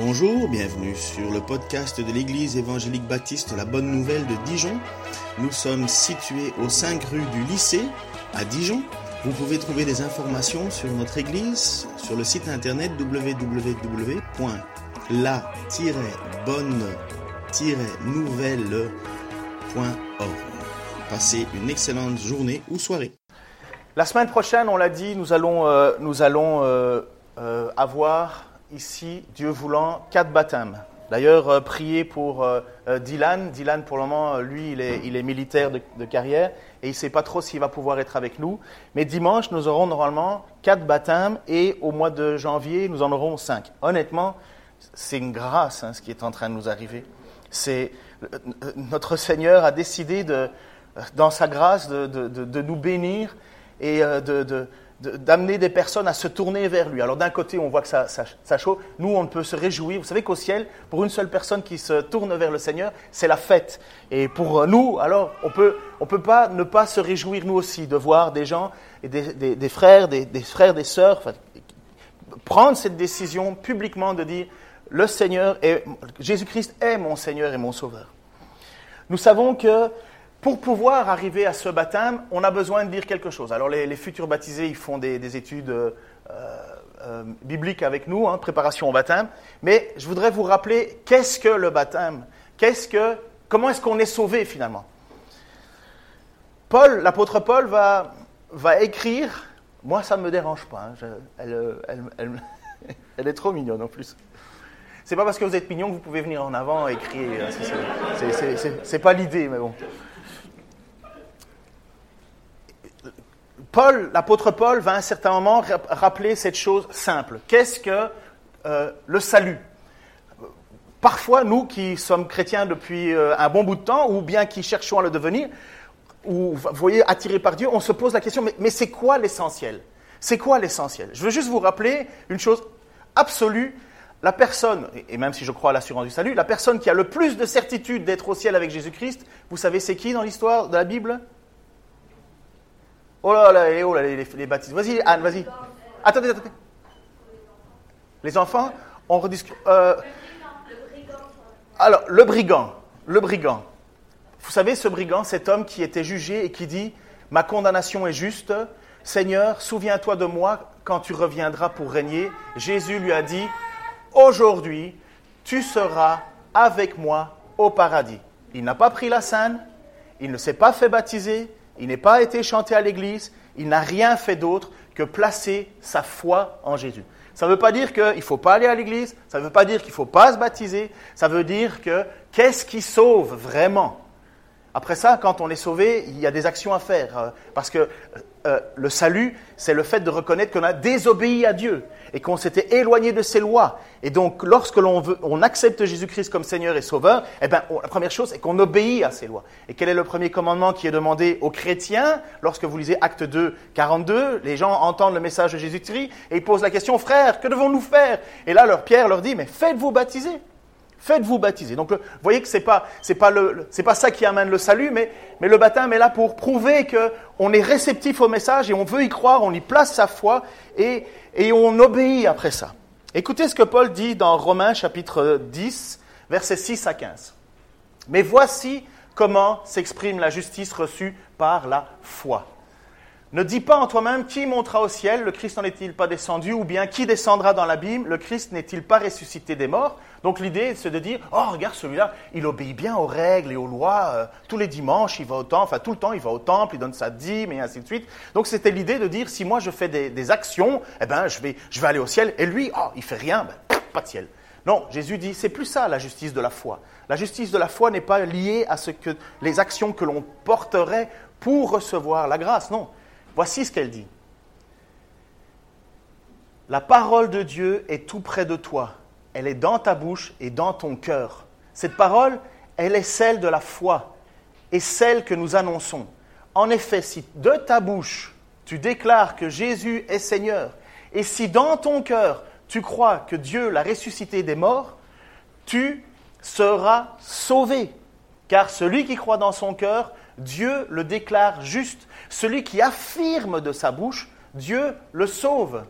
Bonjour, bienvenue sur le podcast de l'Église évangélique baptiste La Bonne Nouvelle de Dijon. Nous sommes situés aux 5 rue du lycée à Dijon. Vous pouvez trouver des informations sur notre Église sur le site internet www.la-bonne-nouvelle.org. Passez une excellente journée ou soirée. La semaine prochaine, on l'a dit, nous allons, euh, euh, euh, avoir ici, Dieu voulant, quatre baptêmes. D'ailleurs, euh, priez pour euh, euh, Dylan. Dylan, pour le moment, euh, lui, il est, il est militaire de, carrière et il ne sait pas trop s'il va pouvoir être avec nous. Mais dimanche, nous aurons normalement quatre baptêmes et au mois de janvier, nous en aurons cinq. Honnêtement, c'est une grâce hein, ce qui est en train de nous arriver. C'est notre Seigneur a décidé dans sa grâce de, de- nous bénir et de, d'amener des personnes à se tourner vers lui. Alors d'un côté, on voit que ça, ça, chauffe. Nous, on peut se réjouir. Vous savez qu'au ciel, pour une seule personne qui se tourne vers le Seigneur, c'est la fête. Et pour nous, alors, on peut, on peut pas ne pas se réjouir nous aussi de voir des gens et des, des- frères, des, des frères, des sœurs, prendre cette décision publiquement de dire le Seigneur est, Jésus-Christ est mon Seigneur et mon Sauveur. Nous savons que pour pouvoir arriver à ce baptême, on a besoin de dire quelque chose. Alors les, futurs baptisés, ils font des, des études euh, euh, bibliques avec nous, hein, préparation au baptême. Mais je voudrais vous rappeler qu'est-ce que le baptême? Qu'est-ce que, comment est-ce qu'on est sauvé finalement? Paul, l'apôtre Paul va, écrire. Moi, ça ne me dérange pas. hein, elle, elle- est trop mignonne en plus. C'est pas parce que vous êtes mignon que vous pouvez venir en avant et crier. C'est pas l'idée, mais bon. Paul, l'apôtre Paul, va à un certain moment rap- rappeler cette chose simple. Qu'est-ce que euh, le salut? Parfois, nous qui sommes chrétiens depuis euh, un bon bout de temps, ou bien qui cherchons à le devenir, ou vous voyez, attirés par Dieu, on se pose la question, mais, mais c'est quoi l'essentiel? C'est quoi l'essentiel? Je veux juste vous rappeler une chose absolue. La personne, et même si je crois à l'assurance du salut, la personne qui a le plus de certitude d'être au ciel avec Jésus-Christ, vous savez c'est qui dans l'histoire de la Bible? Oh là là, et oh là, les, les, baptisés. Vas-y, Anne, vas-y. Attendez, attendez. Les enfants, on rediscute. euh, alors, le brigand, le brigand. Vous savez, ce brigand, cet homme qui était jugé et qui dit Ma condamnation est juste. Seigneur, souviens-toi de moi quand tu reviendras pour régner. Jésus lui a dit Aujourd'hui, tu seras avec moi au paradis. Il n'a pas pris la scène, il ne s'est pas fait baptiser, il n'est pas été chanté à l'église, il n'a rien fait d'autre que placer sa foi en Jésus. Ça ne veut pas dire qu'il ne faut pas aller à l'église, ça ne veut pas dire qu'il ne faut pas se baptiser, ça veut dire que qu'est-ce qui sauve vraiment? Après ça, quand on est sauvé, il y a des actions à faire. euh, Parce que euh, le salut, c'est le fait de reconnaître qu'on a désobéi à Dieu et qu'on s'était éloigné de ses lois. Et donc, lorsque l'on on accepte Jésus-Christ comme Seigneur et Sauveur, eh on- la première chose, c'est qu'on obéit à ses lois. Et quel est le premier commandement qui est demandé aux chrétiens Lorsque vous lisez Acte 2, 42, les gens entendent le message de Jésus-Christ et ils posent la question, frère, que devons-nous faire? Et là, leur Pierre leur dit, mais faites-vous baptiser. Faites-vous baptiser. Donc, vous voyez que pas c'est pas pas ça qui amène le salut, mais mais le baptême est là pour prouver que on est réceptif au message et on veut y croire, on y place sa foi et et on obéit après ça. Écoutez ce que Paul dit dans Romains chapitre 10, versets 6 à 15. Mais voici comment s'exprime la justice reçue par la foi. Ne dis pas en toi-même qui montera au ciel, le Christ n'en est-il pas descendu, ou bien qui descendra dans l'abîme, le Christ n'est-il pas ressuscité des morts? Donc l'idée, c'est de dire, oh regarde celui-là, il obéit bien aux règles et aux lois, euh, tous les dimanches il va au temple, enfin tout le temps il va au temple, il donne sa dîme et ainsi de suite. Donc c'était l'idée de dire, si moi je fais des, actions, eh ben je vais, je vais aller au ciel, et lui, oh il fait rien, ben, pas de ciel. Non, Jésus dit, c'est plus ça la justice de la foi. La justice de la foi n'est pas liée à ce que les actions que l'on porterait pour recevoir la grâce, non. Voici ce qu'elle dit. La parole de Dieu est tout près de toi. Elle est dans ta bouche et dans ton cœur. Cette parole, elle est celle de la foi et celle que nous annonçons. En effet, si de ta bouche tu déclares que Jésus est Seigneur, et si dans ton cœur tu crois que Dieu l'a ressuscité des morts, tu seras sauvé. Car celui qui croit dans son cœur, Dieu le déclare juste. Celui qui affirme de sa bouche, Dieu le sauve.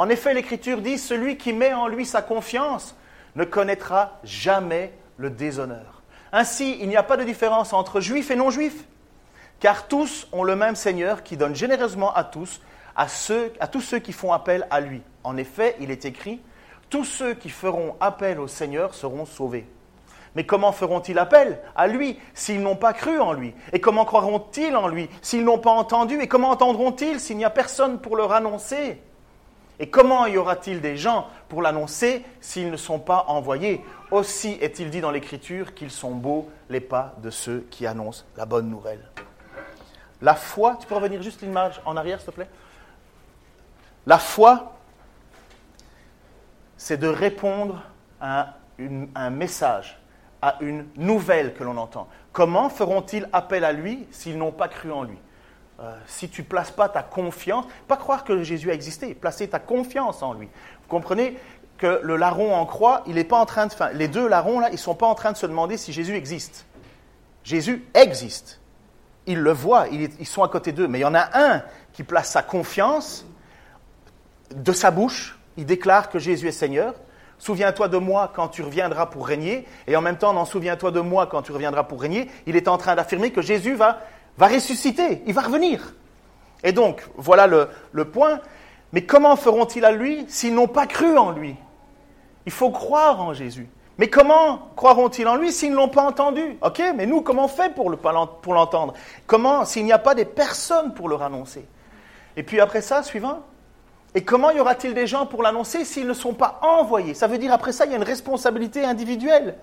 En effet, l'Écriture dit, celui qui met en lui sa confiance ne connaîtra jamais le déshonneur. Ainsi, il n'y a pas de différence entre juifs et non-juifs, car tous ont le même Seigneur qui donne généreusement à tous, à, tous ceux qui font appel à lui. En effet, il est écrit, tous ceux qui feront appel au Seigneur seront sauvés. Mais comment feront-ils appel à lui s'ils n'ont pas cru en lui? Et comment croiront-ils en lui s'ils n'ont pas entendu? Et comment entendront-ils s'il n'y a personne pour leur annoncer? Et comment y aura-t-il des gens pour l'annoncer s'ils ne sont pas envoyés? Aussi est-il dit dans l'Écriture qu'ils sont beaux les pas de ceux qui annoncent la bonne nouvelle. La foi, tu peux revenir juste l'image en arrière s'il te plaît? La foi, c'est de répondre à un message à une nouvelle que l'on entend. Comment feront-ils appel à lui s'ils n'ont pas cru en lui? Euh, Si tu ne places pas ta confiance, pas croire que Jésus a existé, placer ta confiance en lui. Vous comprenez que le larron en croix, il est pas en train de, les deux larrons là, ils sont pas en train de se demander si Jésus existe. Jésus existe. Ils le voient, ils sont à côté d'eux. Mais il y en a un qui place sa confiance de sa bouche, il déclare que Jésus est Seigneur, Souviens-toi de moi quand tu reviendras pour régner. Et en même temps, non, souviens-toi de moi quand tu reviendras pour régner. Il est en train d'affirmer que Jésus va, va ressusciter, il va revenir. Et donc, voilà le, le point. Mais comment feront-ils à lui s'ils n'ont pas cru en lui? Il faut croire en Jésus. Mais comment croiront-ils en lui s'ils ne l'ont pas entendu? Ok, mais nous, comment on fait pour l'entendre? Comment s'il n'y a pas des personnes pour leur annoncer Et puis après ça, suivant, et comment y aura-t-il des gens pour l'annoncer s'ils ne sont pas envoyés? Ça veut dire, après ça, il y a une responsabilité individuelle.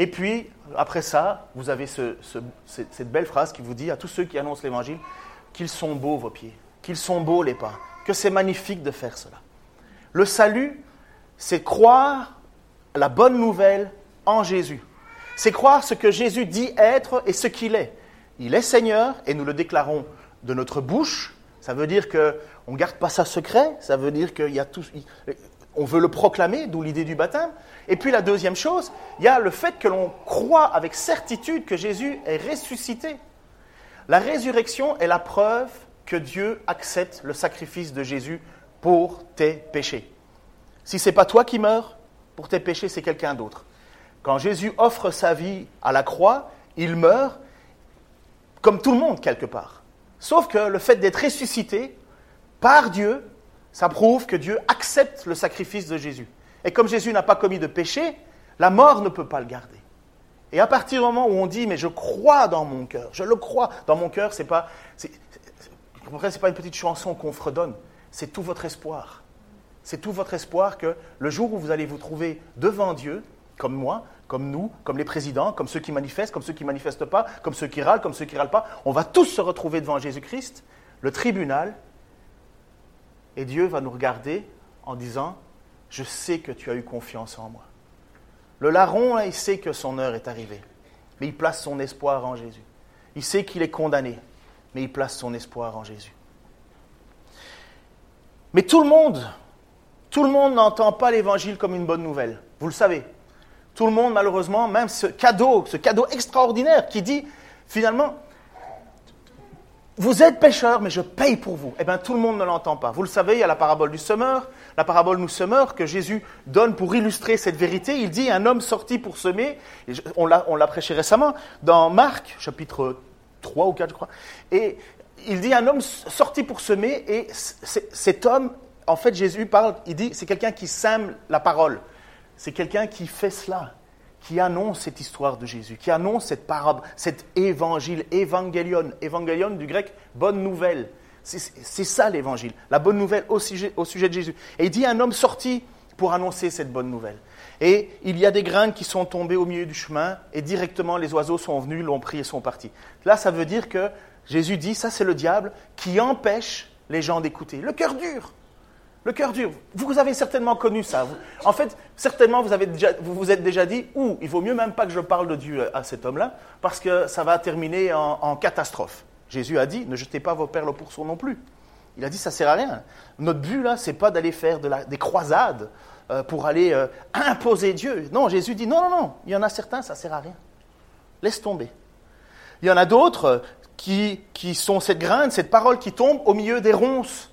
Et puis, après ça, vous avez cette belle phrase qui vous dit à tous ceux qui annoncent l'Évangile qu'ils sont beaux vos pieds, qu'ils sont beaux les pas, que c'est magnifique de faire cela. Le salut, c'est croire la bonne nouvelle en Jésus. C'est croire ce que Jésus dit être et ce qu'il est. Il est Seigneur et nous le déclarons de notre bouche. Ça veut dire que on ne garde pas ça secret, ça veut dire qu'il y a tout, on veut le proclamer, d'où l'idée du baptême. Et puis la deuxième chose, il y a le fait que l'on croit avec certitude que Jésus est ressuscité. La résurrection est la preuve que Dieu accepte le sacrifice de Jésus pour tes péchés. Si ce n'est pas toi qui meurs, pour tes péchés, c'est quelqu'un d'autre. Quand Jésus offre sa vie à la croix, il meurt comme tout le monde quelque part. Sauf que le fait d'être ressuscité, par Dieu, ça prouve que Dieu accepte le sacrifice de Jésus. Et comme Jésus n'a pas commis de péché, la mort ne peut pas le garder. Et à partir du moment où on dit, mais je crois dans mon cœur, je le crois dans mon cœur, c'est pas, c'est, c'est pas une petite chanson qu'on fredonne, c'est tout votre espoir. C'est tout votre espoir que le jour où vous allez vous trouver devant Dieu, comme moi, comme nous, comme les présidents, comme ceux qui manifestent, comme ceux qui ne manifestent pas, comme ceux qui râlent, comme ceux qui râlent pas, on va tous se retrouver devant Jésus-Christ, le tribunal, et Dieu va nous regarder en disant, je sais que tu as eu confiance en moi. Le larron, il sait que son heure est arrivée, mais il place son espoir en Jésus. Il sait qu'il est condamné, mais il place son espoir en Jésus. Mais tout le monde, tout le monde n'entend pas l'évangile comme une bonne nouvelle. Vous le savez. Tout le monde, malheureusement, même ce cadeau, ce cadeau extraordinaire qui dit, finalement, vous êtes pécheur, mais je paye pour vous. Eh bien, tout le monde ne l'entend pas. Vous le savez, il y a la parabole du semeur, la parabole nous semeur que Jésus donne pour illustrer cette vérité. Il dit un homme sorti pour semer. on l'a prêché récemment dans Marc, chapitre 3 ou 4, je crois. Et il dit un homme sorti pour semer, et cet homme, en fait, Jésus parle, il dit, c'est quelqu'un qui sème la parole. C'est quelqu'un qui fait cela qui annonce cette histoire de Jésus, qui annonce cette parabole, cet évangile, évangélion, évangélion du grec, bonne nouvelle. C'est ça l'évangile, la bonne nouvelle au sujet, au sujet de Jésus. Et il dit un homme sorti pour annoncer cette bonne nouvelle. Et il y a des graines qui sont tombées au milieu du chemin et directement les oiseaux sont venus, l'ont pris et sont partis. Là, ça veut dire que Jésus dit, ça c'est le diable qui empêche les gens d'écouter. Le cœur dur. Le cœur dur. Vous avez certainement connu ça. En fait, certainement, vous, avez déjà, vous êtes déjà dit, ou il vaut mieux même pas que je parle de Dieu à cet homme-là, parce que ça va terminer en, catastrophe. Jésus a dit, ne jetez pas vos perles au pourceau non plus. Il a dit, ça sert à rien. Notre but, là, c'est pas d'aller faire des croisades euh, pour aller euh, imposer Dieu. Non, Jésus dit, non, non, non, il y en a certains, ça sert à rien. Laisse tomber. Il y en a d'autres euh, qui, qui sont cette graine, cette parole qui tombe au milieu des ronces.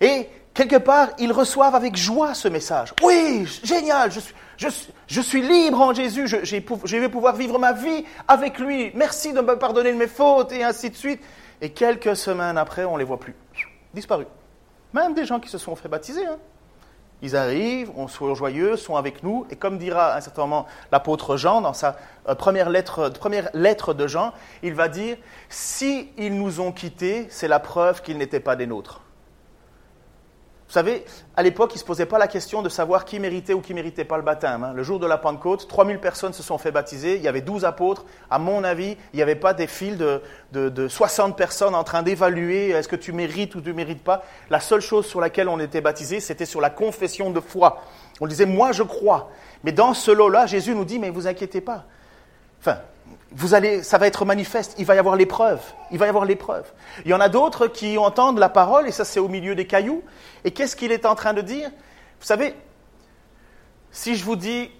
Et quelque part, ils reçoivent avec joie ce message. Oui, génial, je suis, libre en Jésus, je, vais pouvoir vivre ma vie avec lui. Merci de me pardonner de mes fautes et ainsi de suite. Et quelques semaines après, on ne les voit plus. Disparus. Même des gens qui se sont fait baptiser. Hein. Ils arrivent, on soit joyeux, sont avec nous, et comme dira à un certain moment l'apôtre Jean dans sa euh, première, lettre, première lettre de Jean, il va dire Si nous ont quittés, c'est la preuve qu'ils n'étaient pas des nôtres. Vous savez, à l'époque, ils ne se posaient pas la question de savoir qui méritait ou qui méritait pas le baptême. Hein. Le jour de la Pentecôte, 3000 personnes se sont fait baptiser, il y avait 12 apôtres. À mon avis, il n'y avait pas des files de, de 60 personnes en train d'évaluer est-ce que tu mérites ou tu ne mérites pas. La seule chose sur laquelle on était baptisé, c'était sur la confession de foi. On disait, moi je crois. Mais dans ce lot-là, Jésus nous dit, mais vous inquiétez pas. Enfin, vous allez, ça va être manifeste, il va y avoir l'épreuve, il va y avoir l'épreuve. Il y en a d'autres qui entendent la parole, et ça c'est au milieu des cailloux, et qu'est-ce qu'il est en train de dire? Vous savez, si je vous dis,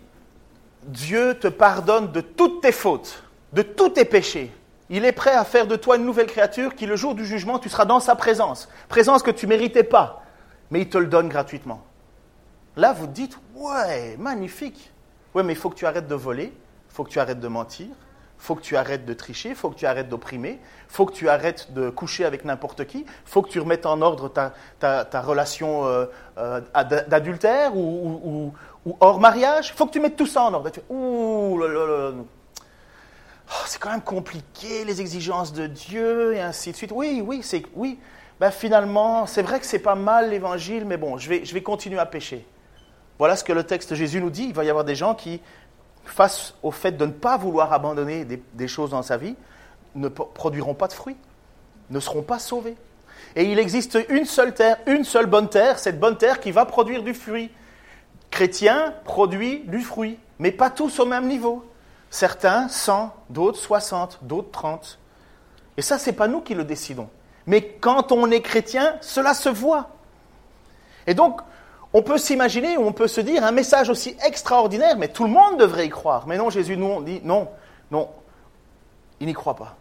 Dieu te pardonne de toutes tes fautes, de tous tes péchés, il est prêt à faire de toi une nouvelle créature qui, le jour du jugement, tu seras dans sa présence, présence que tu ne méritais pas, mais il te le donne gratuitement. Là, vous dites, ouais, magnifique. Ouais, mais il faut que tu arrêtes de voler, il faut que tu arrêtes de mentir, faut que tu arrêtes de tricher, faut que tu arrêtes d'opprimer, faut que tu arrêtes de coucher avec n'importe qui, faut que tu remettes en ordre ta, relation euh, euh, d'adultère ou, hors mariage, faut que tu mettes tout ça en ordre. Ouh là oh, c'est quand même compliqué, les exigences de Dieu et ainsi de suite. Oui, oui, c'est oui. Ben finalement, c'est vrai que c'est pas mal l'évangile, mais bon, je vais, je vais continuer à pécher. Voilà ce que le texte Jésus nous dit. Il va y avoir des gens qui face au fait de ne pas vouloir abandonner des, choses dans sa vie, ne produiront pas de fruits, ne seront pas sauvés. Et il existe une seule terre, une seule bonne terre, cette bonne terre qui va produire du fruit. Chrétien produit du fruit, mais pas tous au même niveau. Certains 100, d'autres 60, d'autres 30. Et ça, ce n'est pas nous qui le décidons. Mais quand on est chrétien, cela se voit. Et donc, on peut s'imaginer, on peut se dire un message aussi extraordinaire, mais tout le monde devrait y croire. Mais non, Jésus nous dit non, non, il n'y croit pas.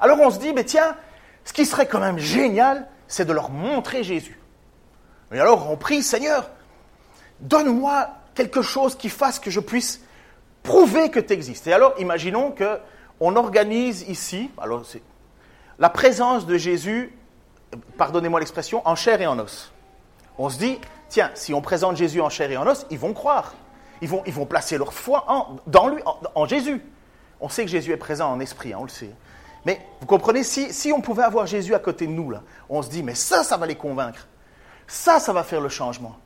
Alors on se dit, mais tiens, ce qui serait quand même génial, c'est de leur montrer Jésus. Et alors on prie, Seigneur, donne-moi quelque chose qui fasse que je puisse prouver que tu existes. Et alors imaginons que on organise ici, alors la présence de Jésus, pardonnez-moi l'expression, en chair et en os. On se dit, tiens, si on présente Jésus en chair et en os, ils vont croire. Ils vont, ils vont placer leur foi en, dans lui, en, Jésus. On sait que Jésus est présent en esprit, hein, on le sait. Mais vous comprenez, si, si, on pouvait avoir Jésus à côté de nous, là, on se dit, mais ça, ça va les convaincre. Ça, ça va faire le changement.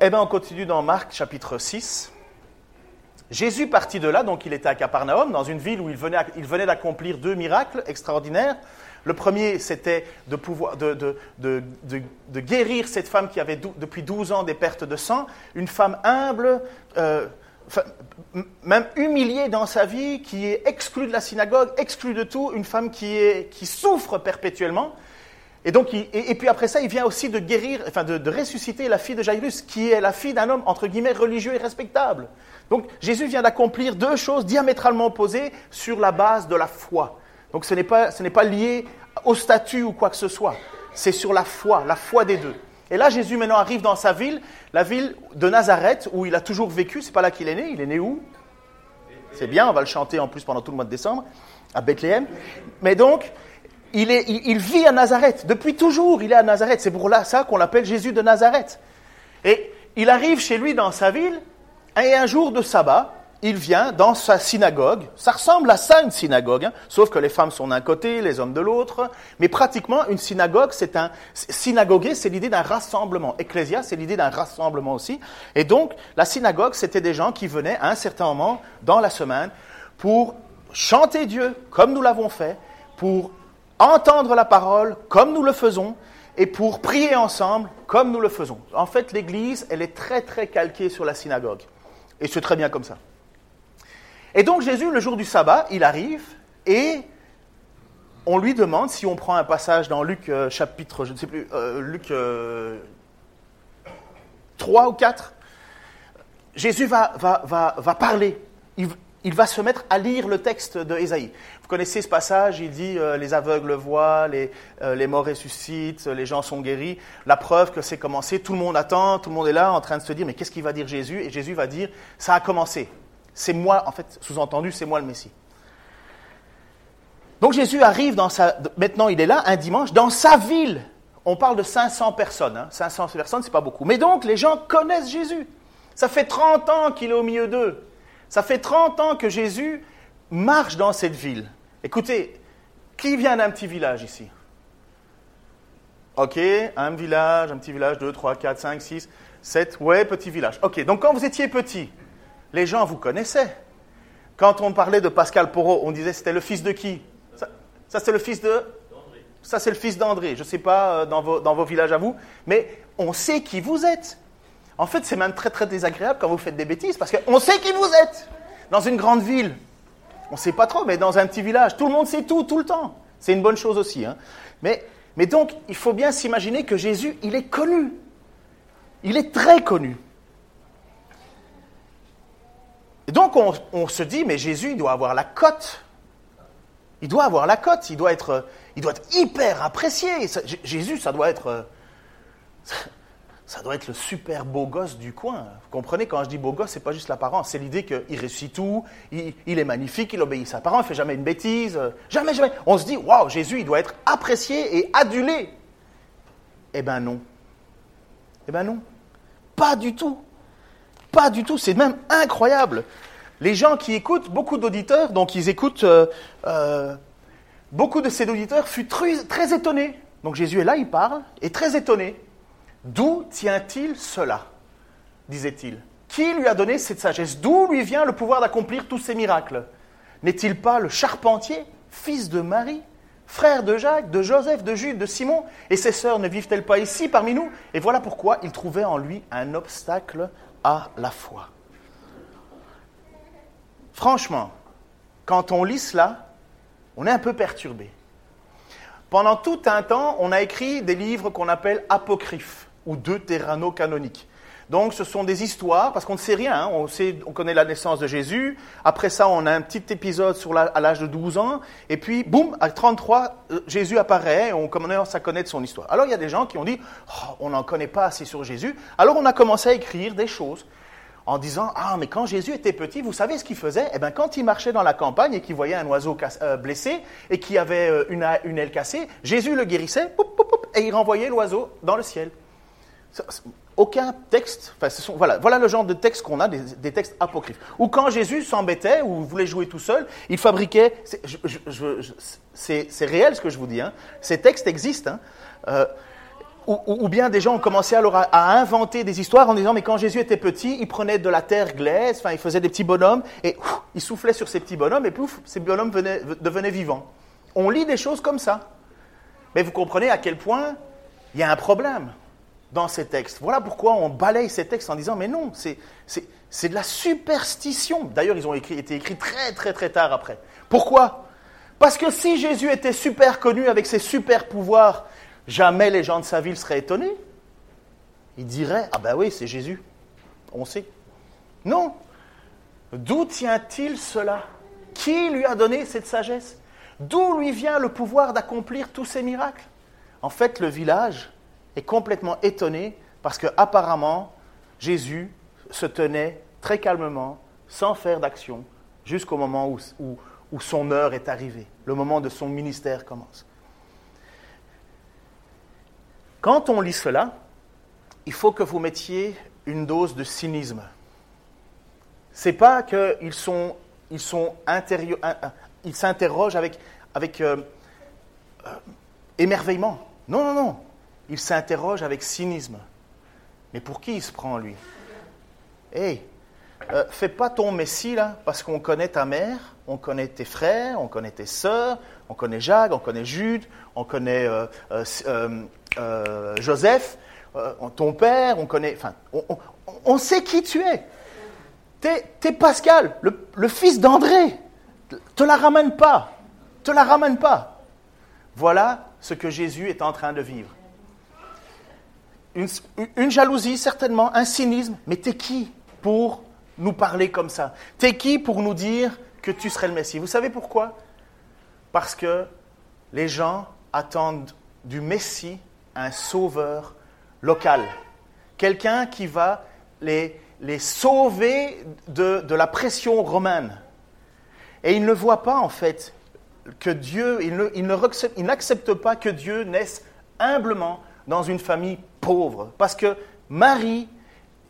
Eh bien, on continue dans Marc chapitre 6. Jésus partit de là, donc il était à Capernaum, dans une ville où il venait, il venait d'accomplir deux miracles extraordinaires. Le premier, c'était de, pouvoir, de, guérir cette femme qui avait depuis 12 ans des pertes de sang, une femme humble, euh, même humiliée dans sa vie, qui est exclue de la synagogue, exclue de tout, une femme qui, est, qui souffre perpétuellement. Et, donc, et, puis après ça, il vient aussi de guérir, enfin de, de ressusciter la fille de Jairus, qui est la fille d'un homme, entre guillemets, religieux et respectable. Donc Jésus vient d'accomplir deux choses diamétralement opposées sur la base de la foi. Donc ce n'est pas, pas lié au statut ou quoi que ce soit. C'est sur la foi, la foi des deux. Et là, Jésus maintenant arrive dans sa ville, la ville de Nazareth, où il a toujours vécu. C'est pas là qu'il est né. Il est né où? C'est bien, on va le chanter en plus pendant tout le mois de décembre, à Bethléem. Mais donc, il, est, il, vit à Nazareth. Depuis toujours, il est à Nazareth. C'est pour ça qu'on l'appelle Jésus de Nazareth. Et il arrive chez lui dans sa ville, et un jour de sabbat, il vient dans sa synagogue. Ça ressemble à ça, une synagogue, hein. sauf que les femmes sont d'un côté, les hommes de l'autre. Mais pratiquement, une synagogue, c'est un. Synagoguer, c'est l'idée d'un rassemblement. Ecclésia, c'est l'idée d'un rassemblement aussi. Et donc, la synagogue, c'était des gens qui venaient à un certain moment dans la semaine pour chanter Dieu, comme nous l'avons fait, pour entendre la parole, comme nous le faisons, et pour prier ensemble, comme nous le faisons. En fait, l'Église, elle est très, très calquée sur la synagogue. Et c'est très bien comme ça. Et donc Jésus, le jour du sabbat, il arrive et on lui demande, si on prend un passage dans Luc euh, chapitre, je ne sais plus, euh, Luc 3 euh, ou 4, Jésus va, va, va, parler. il va se mettre à lire le texte de Ésaïe. Vous connaissez ce passage, il dit les aveugles voient, les, les, morts ressuscitent, les gens sont guéris. La preuve que c'est commencé, tout le monde attend, tout le monde est là en train de se dire mais qu'est-ce qu'il va dire Jésus? Et Jésus va dire ça a commencé. C'est moi, en fait, sous-entendu, c'est moi le Messie. Donc Jésus arrive dans sa. Maintenant, il est là un dimanche dans sa ville. On parle de 500 personnes. Hein. 500 personnes, c'est pas beaucoup. Mais donc, les gens connaissent Jésus. Ça fait 30 ans qu'il est au milieu d'eux. Ça fait 30 ans que Jésus marche dans cette ville. Écoutez, qui vient d'un petit village ici? Ok, un village, un petit village, 2, 3, 4, 5, 6, 7, ouais, petit village. Ok, donc quand vous étiez petit, les gens vous connaissaient. Quand on parlait de Pascal Porot, on disait c'était le fils de qui? Ça, c'est le fils de? Ça c'est le fils d'André. Je ne sais pas euh, dans vos, dans vos villages à vous, mais on sait qui vous êtes. En fait, c'est même très très désagréable quand vous faites des bêtises parce qu'on sait qui vous êtes. Dans une grande ville, on ne sait pas trop, mais dans un petit village, tout le monde sait tout, tout le temps. C'est une bonne chose aussi. Hein. Mais, mais donc, il faut bien s'imaginer que Jésus, il est connu. Il est très connu. Et donc, on, se dit, mais Jésus, il doit avoir la cote. Il doit avoir la cote. Il doit être, il doit être hyper apprécié. Jésus, ça doit être ça doit être le super beau gosse du coin. Vous comprenez, quand je dis beau gosse, c'est pas juste l'apparence, c'est l'idée qu'il réussit tout, il, est magnifique, il obéit à ses parents, il fait jamais une bêtise, jamais, jamais. On se dit, waouh, Jésus, il doit être apprécié et adulé. Eh ben non. Eh ben non. Pas du tout. Pas du tout. C'est même incroyable. Les gens qui écoutent, beaucoup d'auditeurs, donc ils écoutent, euh, euh, beaucoup de ces auditeurs furent très, étonnés. Donc Jésus est là, il parle, et très étonné. D'où tient-il cela disait-il? Qui lui a donné cette sagesse? D'où lui vient le pouvoir d'accomplir tous ces miracles? N'est-il pas le charpentier, fils de Marie, frère de Jacques, de Joseph, de Jude, de Simon? Et ses sœurs ne vivent-elles pas ici parmi nous? Et voilà pourquoi il trouvait en lui un obstacle à la foi. Franchement, quand on lit cela, on est un peu perturbé. Pendant tout un temps, on a écrit des livres qu'on appelle apocryphes ou deutérano-canoniques. Donc ce sont des histoires, parce qu'on ne sait rien, hein. on, sait, on connaît la naissance de Jésus, après ça on a un petit épisode sur à l'âge de 12 ans, et puis boum, à 33, euh, Jésus apparaît, et on commence à connaître son histoire. Alors il y a des gens qui ont dit, oh, on n'en connaît pas assez sur Jésus, alors on a commencé à écrire des choses en disant, ah mais quand Jésus était petit, vous savez ce qu'il faisait? Eh bien quand il marchait dans la campagne et qu'il voyait un oiseau euh, blessé et qui avait euh, une, une, aile cassée, Jésus le guérissait, et il renvoyait l'oiseau dans le ciel. Aucun texte, enfin, voilà le genre de texte qu'on a, des, textes apocryphes. Ou quand Jésus s'embêtait ou voulait jouer tout seul, il fabriquait, c'est réel ce que je vous dis, hein, ces textes existent, hein, euh, ou, bien des gens ont commencé alors à, inventer des histoires en disant mais quand Jésus était petit, il prenait de la terre glaise, enfin il faisait des petits bonhommes et il soufflait sur ces petits bonhommes et pouf, ces bonhommes devenaient vivants. On lit des choses comme ça. Mais vous comprenez à quel point il y a un problème dans ces textes. Voilà pourquoi on balaye ces textes en disant mais non, c'est de la superstition. D'ailleurs, ils ont écrit, été écrits très très très tard après. Pourquoi? Parce que si Jésus était super connu avec ses super pouvoirs, jamais les gens de sa ville seraient étonnés. Ils diraient ah ben oui, c'est Jésus. On sait. Non. D'où tient-il cela? Qui lui a donné cette sagesse? D'où lui vient le pouvoir d'accomplir tous ces miracles? En fait, le village complètement étonné parce que apparemment Jésus se tenait très calmement, sans faire d'action, jusqu'au moment où, son heure est arrivée, le moment de son ministère commence. Quand on lit cela, il faut que vous mettiez une dose de cynisme. C'est pas qu'ils sont, ils s'interrogent avec, avec euh, euh, émerveillement. Non, non, non il s'interroge avec cynisme. Mais pour qui il se prend, lui? Hé, euh, fais pas ton messie, là, parce qu'on connaît ta mère, on connaît tes frères, on connaît tes sœurs, on connaît Jacques, on connaît Jude, on connaît euh, euh, Joseph, ton père, on connaît... Enfin, on, sait qui tu es. T'es es Pascal, le, le fils d'André. Te la ramène pas. Te la ramène pas. Voilà ce que Jésus est en train de vivre une, jalousie certainement, un cynisme, mais t'es qui pour nous parler comme ça? T'es qui pour nous dire que tu serais le Messie? Vous savez pourquoi? Parce que les gens attendent du Messie un sauveur local. Quelqu'un qui va les, les sauver de, de, la pression romaine. Et ils ne voient pas en fait que Dieu, ils n'acceptent pas que Dieu naisse humblement dans une famille pauvre. Parce que Marie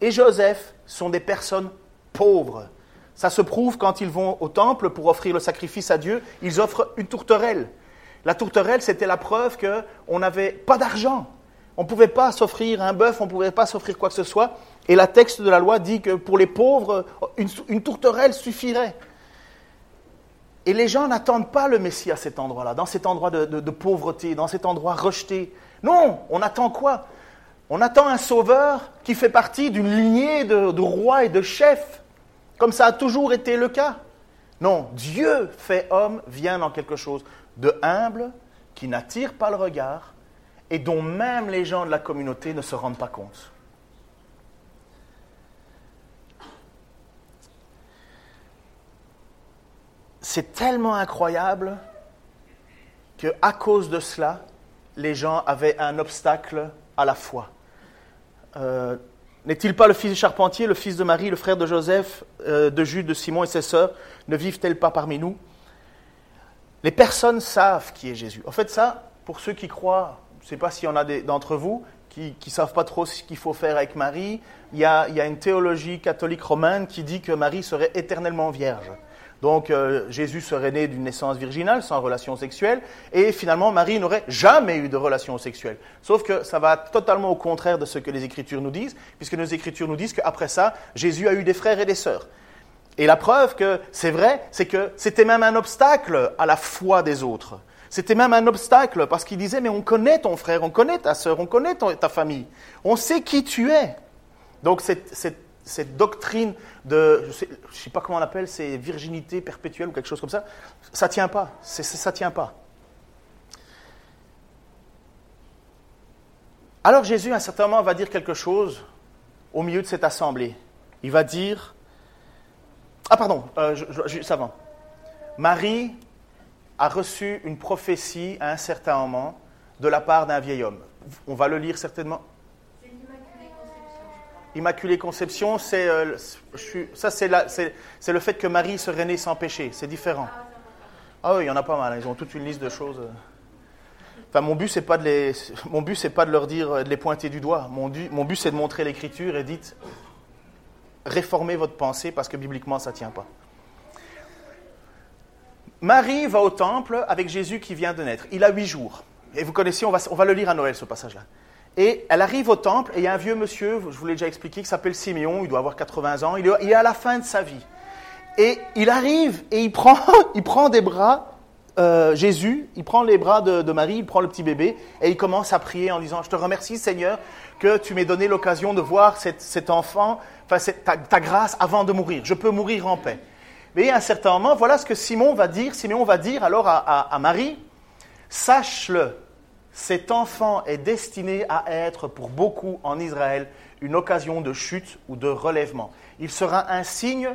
et Joseph sont des personnes pauvres. Ça se prouve quand ils vont au temple pour offrir le sacrifice à Dieu, ils offrent une tourterelle. La tourterelle, c'était la preuve qu'on n'avait pas d'argent. On ne pouvait pas s'offrir un bœuf, on ne pouvait pas s'offrir quoi que ce soit. Et la texte de la loi dit que pour les pauvres, une, tourterelle suffirait. Et les gens n'attendent pas le Messie à cet endroit-là, dans cet endroit de pauvreté, dans cet endroit rejeté. Non, on attend quoi? On attend un sauveur qui fait partie d'une lignée de, rois et de chefs, comme ça a toujours été le cas. Non, Dieu fait homme vient dans quelque chose de humble, qui n'attire pas le regard, et dont même les gens de la communauté ne se rendent pas compte. C'est tellement incroyable que à cause de cela, les gens avaient un obstacle à la foi. Euh, n'est-il pas le fils du charpentier, le fils de Marie, le frère de Joseph, euh, de Jude, de Simon et ses sœurs? Ne vivent-elles pas parmi nous? Les personnes savent qui est Jésus. En fait, ça, pour ceux qui croient, je ne sais pas s'il y en a d'entre vous qui ne savent pas trop ce qu'il faut faire avec Marie, il y, a, il y a une théologie catholique romaine qui dit que Marie serait éternellement vierge. Donc euh, Jésus serait né d'une naissance virginale, sans relation sexuelle, et finalement Marie n'aurait jamais eu de relation sexuelle. Sauf que ça va totalement au contraire de ce que les Écritures nous disent, puisque nos Écritures nous disent qu'après ça, Jésus a eu des frères et des sœurs. Et la preuve que c'est vrai, c'est que c'était même un obstacle à la foi des autres. C'était même un obstacle parce qu'il disait, mais on connaît ton frère, on connaît ta sœur, on connaît ta famille, on sait qui tu es. Donc cette cette doctrine de, je ne sais, pas comment on appelle, c'est virginité perpétuelle ou quelque chose comme ça, ça ne tient pas. ça tient pas. Alors Jésus, à un certain moment, va dire quelque chose au milieu de cette assemblée. Il va dire, ah pardon, euh, juste avant. Marie a reçu une prophétie à un certain moment de la part d'un vieil homme. On va le lire certainement. Immaculée Conception, c'est euh, c'est, le fait que Marie serait née sans péché. C'est différent. Ah oui, il y en a pas mal. Ils ont toute une liste de choses. Enfin, mon but, c'est pas de les, pas de leur dire, de les pointer du doigt. Mon, mon but, c'est de montrer l'Écriture et dites, réformez votre pensée parce que bibliquement, ça tient pas. Marie va au temple avec Jésus qui vient de naître. Il a huit jours. Et vous connaissez, on va, on va le lire à Noël, ce passage-là. Et elle arrive au temple et il y a un vieux monsieur, je vous l'ai déjà expliqué, qui s'appelle Siméon, il doit avoir 80 ans, il est à la fin de sa vie. Et il arrive et il prend, il prend des bras euh, Jésus, il prend les bras de, Marie, il prend le petit bébé et il commence à prier en disant, je te remercie Seigneur que tu m'aies donné l'occasion de voir cet, enfant, enfin ta, grâce avant de mourir. Je peux mourir en paix. Mais à un certain moment, voilà ce que Simon va dire. Siméon va dire alors à Marie, sache-le, cet enfant est destiné à être pour beaucoup en Israël une occasion de chute ou de relèvement. Il sera un signe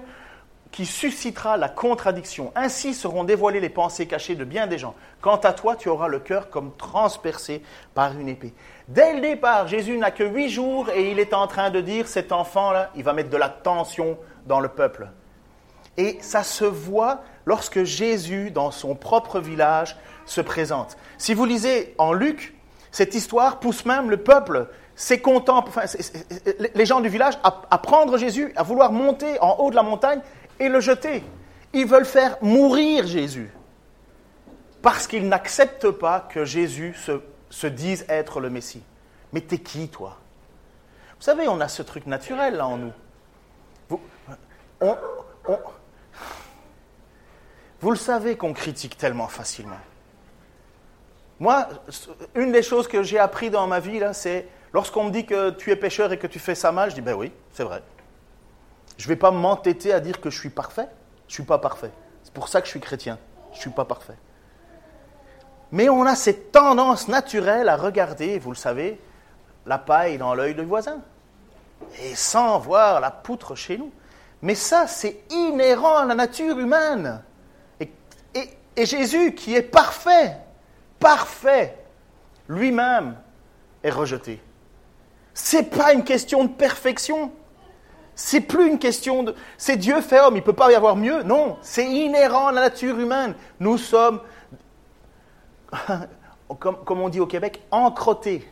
qui suscitera la contradiction. Ainsi seront dévoilées les pensées cachées de bien des gens. Quant à toi, tu auras le cœur comme transpercé par une épée. Dès le départ, Jésus n'a que huit jours et il est en train de dire, cet enfant-là, il va mettre de la tension dans le peuple. Et ça se voit lorsque Jésus, dans son propre village, se présente. Si vous lisez en Luc, cette histoire pousse même le peuple, c'est content, les gens du village, à, prendre Jésus, à vouloir monter en haut de la montagne et le jeter. Ils veulent faire mourir Jésus. Parce qu'ils n'acceptent pas que Jésus se, dise être le Messie. Mais t'es qui, toi? Vous savez, on a ce truc naturel là en nous. Vous le savez qu'on critique tellement facilement. Moi, une des choses que j'ai appris dans ma vie, là, c'est lorsqu'on me dit que tu es pécheur et que tu fais ça mal, je dis ben oui, c'est vrai. Je ne vais pas m'entêter à dire que je suis parfait. Je ne suis pas parfait. C'est pour ça que je suis chrétien. Je ne suis pas parfait. Mais on a cette tendance naturelle à regarder, vous le savez, la paille dans l'œil du voisin. Et sans voir la poutre chez nous. Mais ça, c'est inhérent à la nature humaine. Et, Jésus, qui est parfait, parfait, lui-même est rejeté. C'est pas une question de perfection. C'est plus une question de. C'est Dieu fait homme, il ne peut pas y avoir mieux. Non, c'est inhérent à la nature humaine. Nous sommes, comme, on dit au Québec, encrotés.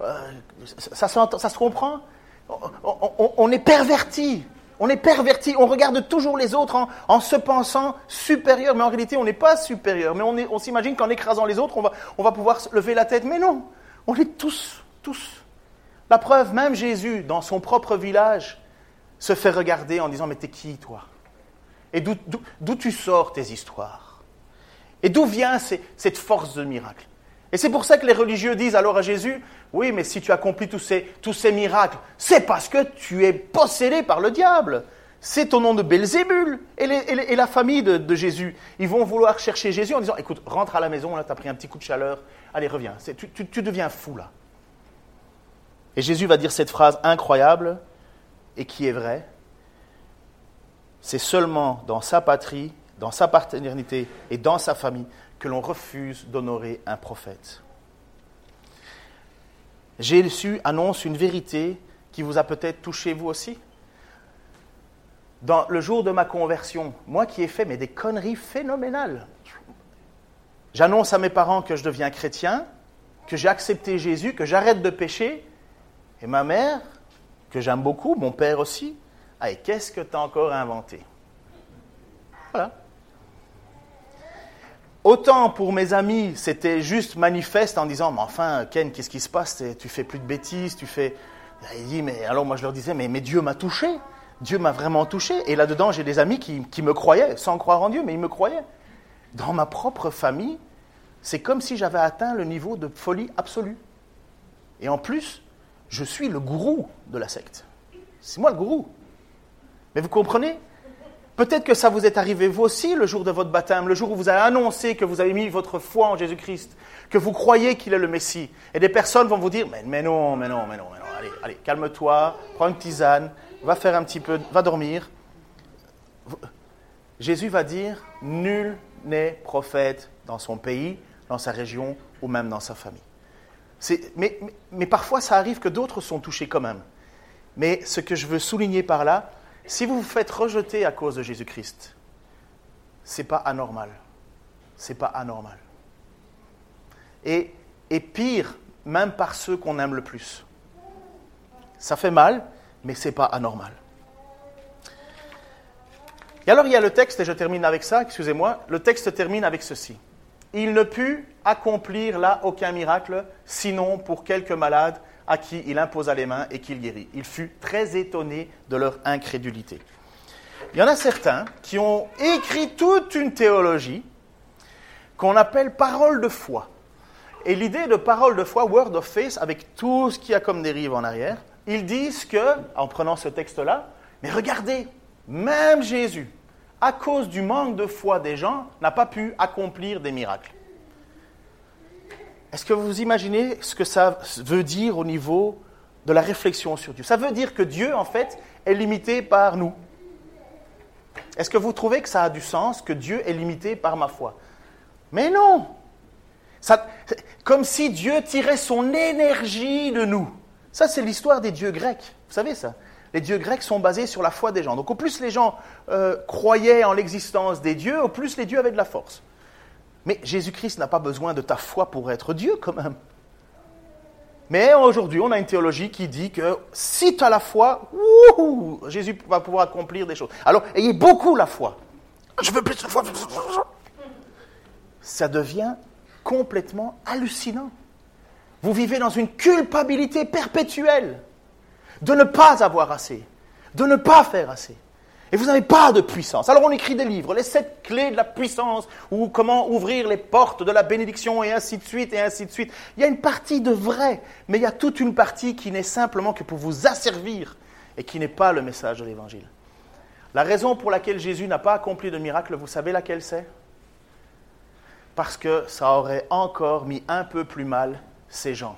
Euh, ça, se comprend? On, est perverti. On est perverti. On regarde toujours les autres en, se pensant supérieur. Mais en réalité, on n'est pas supérieur. Mais on, s'imagine qu'en écrasant les autres, on va, on va pouvoir lever la tête. Mais non, on est tous, tous. La preuve, même Jésus, dans son propre village, se fait regarder en disant, mais t'es qui toi? Et d'où tu sors tes histoires? Et d'où vient cette force de miracle? Et c'est pour ça que les religieux disent alors à Jésus, oui, mais si tu accomplis tous ces, miracles, c'est parce que tu es possédé par le diable. C'est au nom de Belzébul et, la famille de, Jésus. Ils vont vouloir chercher Jésus en disant, écoute, rentre à la maison, là, tu as pris un petit coup de chaleur, allez, reviens, tu, tu deviens fou là. Et Jésus va dire cette phrase incroyable, et qui est vrai, c'est seulement dans sa patrie, dans sa paternité et dans sa famille que l'on refuse d'honorer un prophète. Jésus annonce une vérité qui vous a peut-être touché vous aussi. Dans le jour de ma conversion, moi qui ai fait mais des conneries phénoménales, j'annonce à mes parents que je deviens chrétien, que j'ai accepté Jésus, que j'arrête de pécher, et ma mère que j'aime beaucoup, mon père aussi. Hey, qu'est-ce que tu as encore inventé? Voilà. Autant pour mes amis, c'était juste manifeste en disant, mais enfin, Ken, qu'est-ce qui se passe? Tu fais plus de bêtises, tu fais... Il dit, mais alors moi je leur disais, mais, Dieu m'a touché. Dieu m'a vraiment touché. Et là-dedans, j'ai des amis qui, qui, me croyaient, sans croire en Dieu, mais ils me croyaient. Dans ma propre famille, c'est comme si j'avais atteint le niveau de folie absolue. Et en plus, je suis le gourou de la secte. C'est moi le gourou. Mais vous comprenez? Peut-être que ça vous est arrivé vous aussi le jour de votre baptême, le jour où vous avez annoncé que vous avez mis votre foi en Jésus-Christ, que vous croyez qu'il est le Messie. Et des personnes vont vous dire, mais, non, mais non, mais non, mais non, allez, calme-toi, prends une tisane, va faire un petit peu, va dormir. Jésus va dire, nul n'est prophète dans son pays, dans sa région ou même dans sa famille. Mais, parfois, ça arrive que d'autres sont touchés quand même. Mais ce que je veux souligner par là, si vous vous faites rejeter à cause de Jésus-Christ, c'est pas anormal. C'est pas anormal. Et, et pire, même par ceux qu'on aime le plus. Ça fait mal, mais c'est pas anormal. Et alors il y a le texte, et je termine avec ça, excusez-moi, le texte termine avec ceci il ne put accomplir là aucun miracle, sinon pour quelques malades à qui il imposa les mains et qu'il guérit. Il fut très étonné de leur incrédulité. Il y en a certains qui ont écrit toute une théologie qu'on appelle parole de foi. Et l'idée de parole de foi, word of faith, avec tout ce qu'il y a comme dérive en arrière, ils disent que, en prenant ce texte-là, mais regardez, même Jésus, à cause du manque de foi des gens, n'a pas pu accomplir des miracles. Est-ce que vous imaginez ce que ça veut dire au niveau de la réflexion sur Dieu? Ça veut dire que Dieu, en fait, est limité par nous. Est-ce que vous trouvez que ça a du sens, que Dieu est limité par ma foi? Mais non Comme si Dieu tirait son énergie de nous. Ça, c'est l'histoire des dieux grecs. Vous savez ça? Les dieux grecs sont basés sur la foi des gens. Donc au plus les gens euh, croyaient en l'existence des dieux, au plus les dieux avaient de la force. Mais Jésus-Christ n'a pas besoin de ta foi pour être Dieu quand même. Mais aujourd'hui, on a une théologie qui dit que si tu as la foi, Jésus va pouvoir accomplir des choses. Alors, ayez beaucoup la foi. Je veux plus de foi. Ça devient complètement hallucinant. Vous vivez dans une culpabilité perpétuelle de ne pas avoir assez, de ne pas faire assez. Et vous n'avez pas de puissance. Alors on écrit des livres, les sept clés de la puissance, ou comment ouvrir les portes de la bénédiction, et ainsi de suite, et ainsi de suite. Il y a une partie de vrai, mais il y a toute une partie qui n'est simplement que pour vous asservir, et qui n'est pas le message de l'Évangile. La raison pour laquelle Jésus n'a pas accompli de miracle, vous savez laquelle c'est? Parce que ça aurait encore mis un peu plus mal ces gens.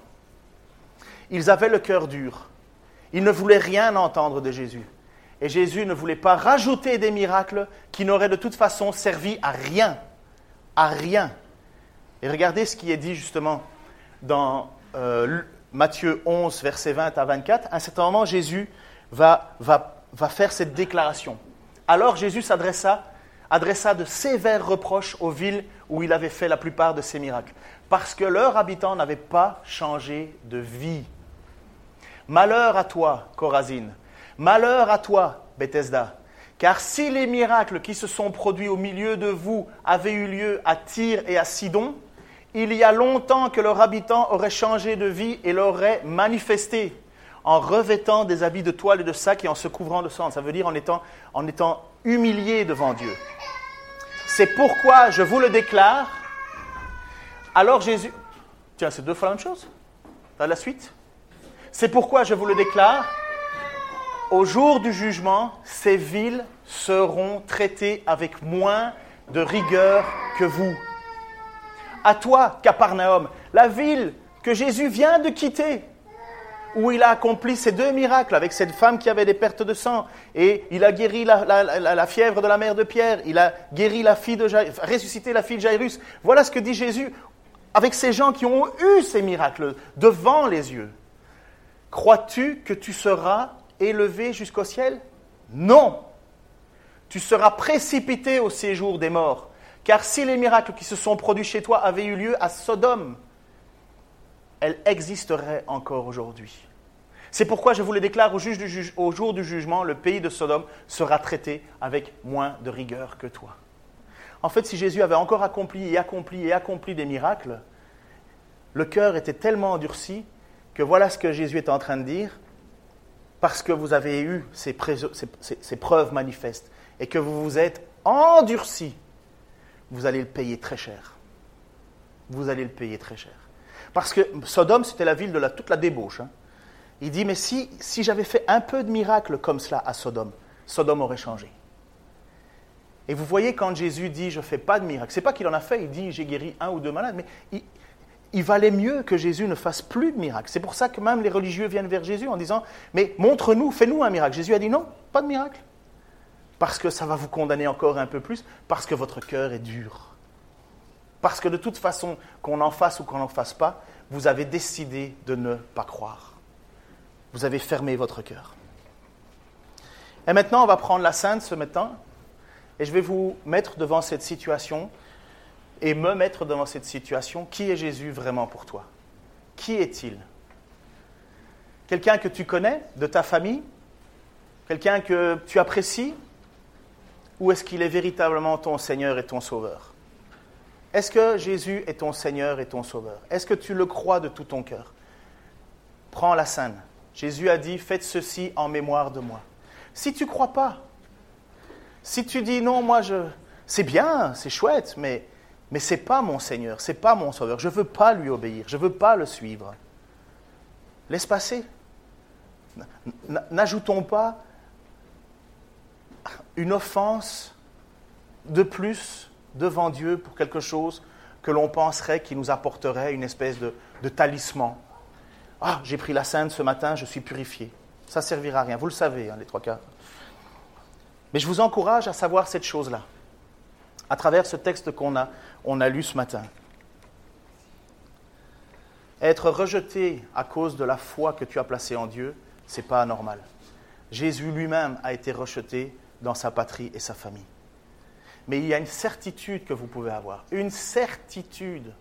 Ils avaient le cœur dur. Ils ne voulaient rien entendre de Jésus. Et Jésus ne voulait pas rajouter des miracles qui n'auraient de toute façon servi à rien. À rien. Et regardez ce qui est dit justement dans euh, Matthieu 11, versets 20 à 24. À un certain moment, Jésus va, faire cette déclaration. Alors Jésus s'adressa adressa de sévères reproches aux villes où il avait fait la plupart de ses miracles, parce que leurs habitants n'avaient pas changé de vie. Malheur à toi, Corazine, malheur à toi, Bethesda, car si les miracles qui se sont produits au milieu de vous avaient eu lieu à Tyr et à Sidon, il y a longtemps que leurs habitants auraient changé de vie et l'auraient manifesté en revêtant des habits de toile et de sac et en se couvrant de sang. Ça veut dire en étant, en étant humiliés devant Dieu. C'est pourquoi je vous le déclare. Alors Jésus... Tiens, c'est deux fois la même chose? Dans la suite? C'est pourquoi je vous le déclare. Au jour du jugement, ces villes seront traitées avec moins de rigueur que vous. À toi, Capernaum, la ville que Jésus vient de quitter, où il a accompli ces deux miracles avec cette femme qui avait des pertes de sang, et il a guéri la, fièvre de la mère de Pierre, il a guéri la fille de ressuscité la fille de Jairus. Voilà ce que dit Jésus avec ces gens qui ont eu ces miracles devant les yeux. Crois-tu que tu seras élevé jusqu'au ciel Non. Tu seras précipité au séjour des morts. Car si les miracles qui se sont produits chez toi avaient eu lieu à Sodome, elle existerait encore aujourd'hui. C'est pourquoi je vous le déclare au, au jour du jugement, le pays de Sodome sera traité avec moins de rigueur que toi. En fait, si Jésus avait encore accompli et accompli et accompli des miracles, le cœur était tellement endurci que voilà ce que Jésus est en train de dire, parce que vous avez eu ces, preuves manifestes et que vous vous êtes endurci, vous allez le payer très cher. Vous allez le payer très cher. Parce que Sodome, c'était la ville de toute la débauche. Hein. Il dit, mais si, j'avais fait un peu de miracles comme cela à Sodome, Sodome aurait changé. Et vous voyez, quand Jésus dit, je ne fais pas de miracles, c'est pas qu'il en a fait, il dit, j'ai guéri un ou deux malades, mais il, il valait mieux que Jésus ne fasse plus de miracles. C'est pour ça que même les religieux viennent vers Jésus en disant, mais montre-nous, fais-nous un miracle. Jésus a dit, non, pas de miracle. Parce que ça va vous condamner encore un peu plus, parce que votre cœur est dur. Parce que de toute façon, qu'on en fasse ou qu'on n'en fasse pas, vous avez décidé de ne pas croire. Vous avez fermé votre cœur. Et maintenant, on va prendre la Sainte ce matin et je vais vous mettre devant cette situation et me mettre devant cette situation. Qui est Jésus vraiment pour toi? Qui est-il? Quelqu'un que tu connais, de ta famille? Quelqu'un que tu apprécies? Ou est-ce qu'il est véritablement ton Seigneur et ton Sauveur? Est-ce que Jésus est ton Seigneur et ton Sauveur? Est-ce que tu le crois de tout ton cœur? Prends la scène. Jésus a dit, faites ceci en mémoire de moi. Si tu ne crois pas, si tu dis non, moi je, c'est bien, c'est chouette, mais mais c'est pas mon Seigneur, c'est pas mon Sauveur. Je veux pas lui obéir, je veux pas le suivre. Laisse passer. N'ajoutons pas une offense de plus devant Dieu pour quelque chose que l'on penserait qui nous apporterait une espèce de, talisman. Ah, j'ai pris la sainte ce matin, je suis purifié. Ça ne servira à rien, vous le savez, hein, les trois quarts. Mais je vous encourage à savoir cette chose-là, à travers ce texte qu'on a, on a lu ce matin. Être rejeté à cause de la foi que tu as placée en Dieu, ce n'est pas anormal. Jésus lui-même a été rejeté dans sa patrie et sa famille. Mais il y a une certitude que vous pouvez avoir. Une certitude.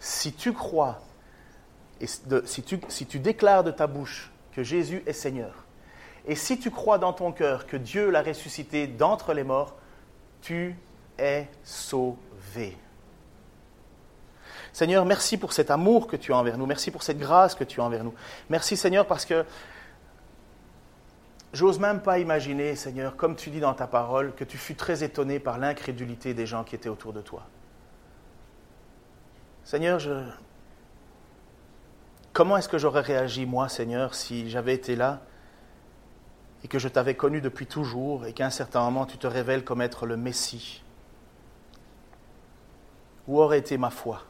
Si tu crois, et si tu déclares de ta bouche que Jésus est Seigneur, et si tu crois dans ton cœur que Dieu l'a ressuscité d'entre les morts, tu es sauvé. Seigneur, merci pour cet amour que tu as envers nous. Merci pour cette grâce que tu as envers nous. Merci Seigneur parce que J'ose même pas imaginer, Seigneur, comme tu dis dans ta parole, que tu fus très étonné par l'incrédulité des gens qui étaient autour de toi. Seigneur, je... comment est-ce que j'aurais réagi, moi, Seigneur, si j'avais été là et que je t'avais connu depuis toujours et qu'à un certain moment tu te révèles comme être le Messie? Où aurait été ma foi?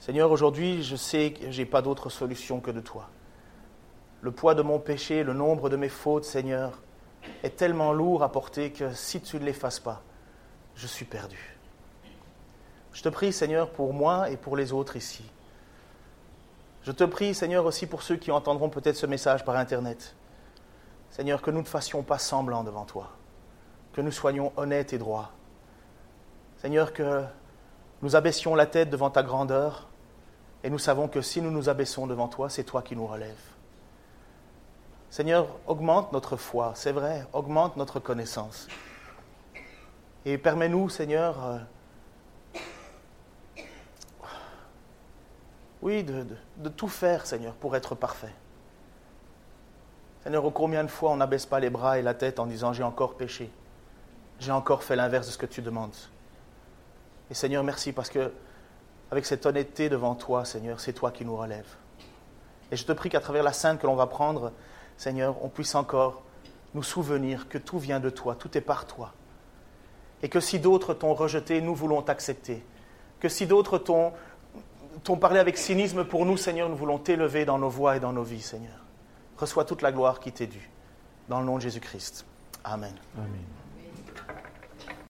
Seigneur, aujourd'hui, je sais que je n'ai pas d'autre solution que de toi. le poids de mon péché, le nombre de mes fautes, Seigneur, est tellement lourd à porter que si tu ne l'effaces pas, je suis perdu. Je te prie, Seigneur, pour moi et pour les autres ici. Je te prie, Seigneur, aussi pour ceux qui entendront peut-être ce message par Internet. Seigneur, que nous ne fassions pas semblant devant toi, que nous soyons honnêtes et droits. Seigneur, que nous abaissions la tête devant ta grandeur, et nous savons que si nous nous abaissons devant toi, c'est toi qui nous relèves. Seigneur, augmente notre foi, c'est vrai, augmente notre connaissance. Et permets-nous, Seigneur, euh, oui, de, tout faire, Seigneur, pour être parfait. Seigneur, combien de fois on n'abaisse pas les bras et la tête en disant j'ai encore péché, j'ai encore fait l'inverse de ce que tu demandes. Et Seigneur, merci parce que avec cette honnêteté devant toi, Seigneur, c'est toi qui nous relèves. Et je te prie qu'à travers la sainte que l'on va prendre, Seigneur, on puisse encore nous souvenir que tout vient de toi, tout est par toi. Et que si d'autres t'ont rejeté, nous voulons t'accepter. Que si d'autres t'ont, parlé avec cynisme pour nous, Seigneur, nous voulons t'élever dans nos voies et dans nos vies, Seigneur. Reçois toute la gloire qui t'est due. Dans le nom de Jésus-Christ. Amen. Amen.